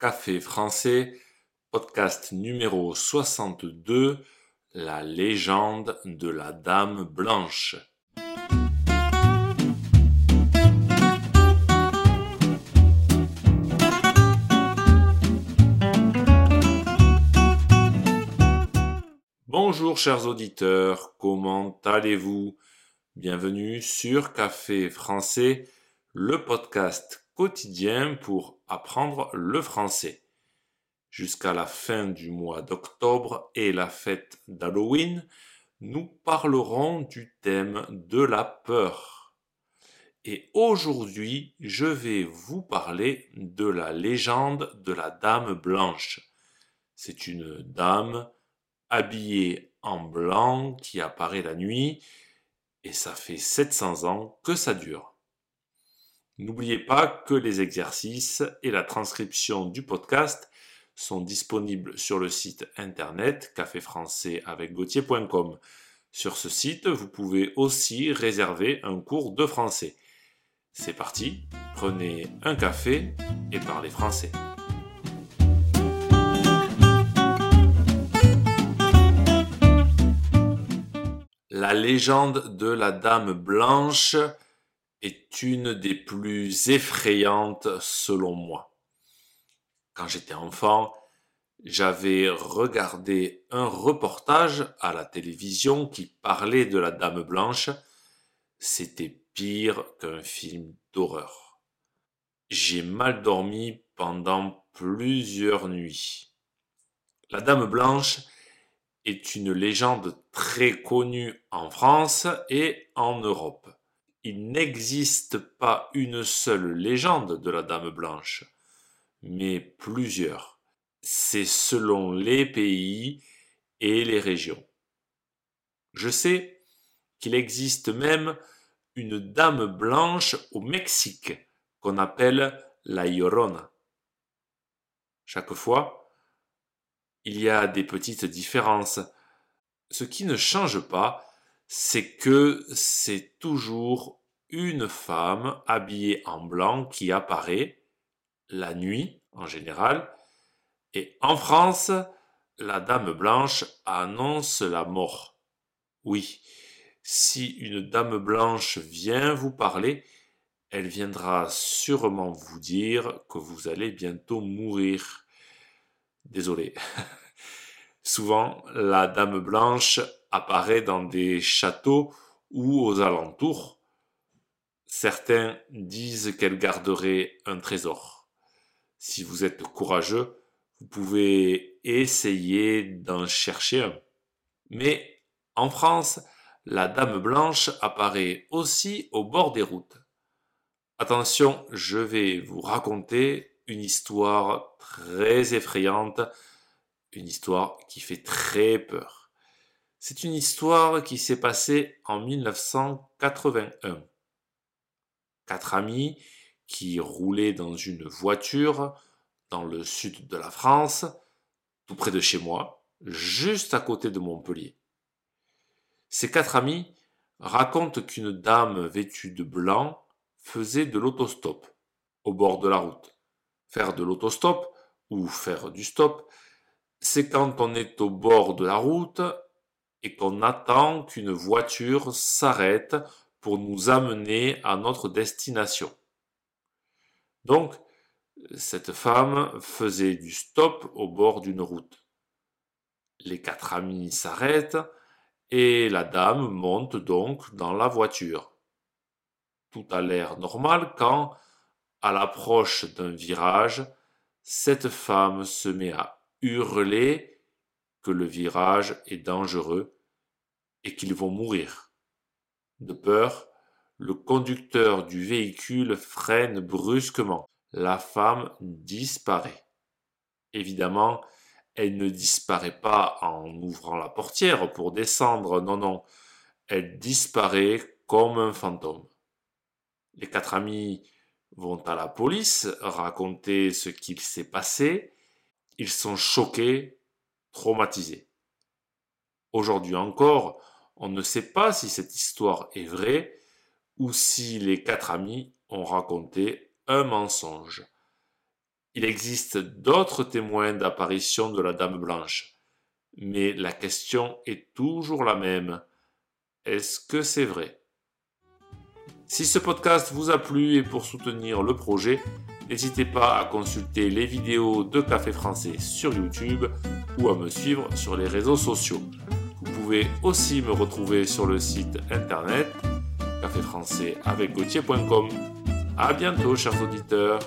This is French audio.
Café français, podcast numéro 62, La légende de la Dame Blanche. Bonjour chers auditeurs, comment allez-vous? Bienvenue sur Café français, le podcast pour apprendre le français. Jusqu'à la fin du mois d'octobre et la fête d'Halloween, nous parlerons du thème de la peur. Et aujourd'hui, je vais vous parler de la légende de la Dame Blanche. C'est une dame habillée en blanc qui apparaît la nuit et ça fait 700 ans que ça dure. N'oubliez pas que les exercices et la transcription du podcast sont disponibles sur le site internet café avec. Sur ce site, vous pouvez aussi réserver un cours de français. C'est parti, prenez un café et parlez français. La légende de la Dame Blanche est une des plus effrayantes selon moi. Quand j'étais enfant, j'avais regardé un reportage à la télévision qui parlait de la Dame Blanche. C'était pire qu'un film d'horreur. J'ai mal dormi pendant plusieurs nuits. La Dame Blanche est une légende très connue en France et en Europe. Il n'existe pas une seule légende de la Dame Blanche, mais plusieurs. C'est selon les pays et les régions. Je sais qu'il existe même une Dame Blanche au Mexique qu'on appelle la Llorona. Chaque fois, il y a des petites différences. Ce qui ne change pas, c'est que c'est toujours une femme habillée en blanc qui apparaît la nuit en général. Et en France, la dame blanche annonce la mort. Oui, si une dame blanche vient vous parler, elle viendra sûrement vous dire que vous allez bientôt mourir. Désolé. Souvent, la Dame Blanche apparaît dans des châteaux ou aux alentours. Certains disent qu'elle garderait un trésor. Si vous êtes courageux, vous pouvez essayer d'en chercher un. Mais en France, la Dame Blanche apparaît aussi au bord des routes. Attention, je vais vous raconter une histoire très effrayante, une histoire qui fait très peur. C'est une histoire qui s'est passée en 1981. Quatre amis qui roulaient dans une voiture dans le sud de la France, tout près de chez moi, juste à côté de Montpellier. Ces quatre amis racontent qu'une dame vêtue de blanc faisait de l'autostop au bord de la route. Faire de l'autostop ou faire du stop, c'est quand on est au bord de la route et qu'on attend qu'une voiture s'arrête nous amener à notre destination. Donc, cette femme faisait du stop au bord d'une route. Les quatre amis s'arrêtent et la dame monte donc dans la voiture. Tout a l'air normal quand, à l'approche d'un virage, cette femme se met à hurler que le virage est dangereux et qu'ils vont mourir. De peur, le conducteur du véhicule freine brusquement. La femme disparaît. Évidemment, elle ne disparaît pas en ouvrant la portière pour descendre, non, non, elle disparaît comme un fantôme. Les quatre amis vont à la police raconter ce qu'il s'est passé. Ils sont choqués, traumatisés. Aujourd'hui encore, on ne sait pas si cette histoire est vraie ou si les quatre amis ont raconté un mensonge. Il existe d'autres témoins d'apparition de la Dame Blanche. Mais la question est toujours la même. Est-ce que c'est vrai? Si ce podcast vous a plu et pour soutenir le projet, n'hésitez pas à consulter les vidéos de Café Français sur YouTube ou à me suivre sur les réseaux sociaux. Vous pouvez aussi me retrouver sur le site internet caféfrançais avec A bientôt, chers auditeurs.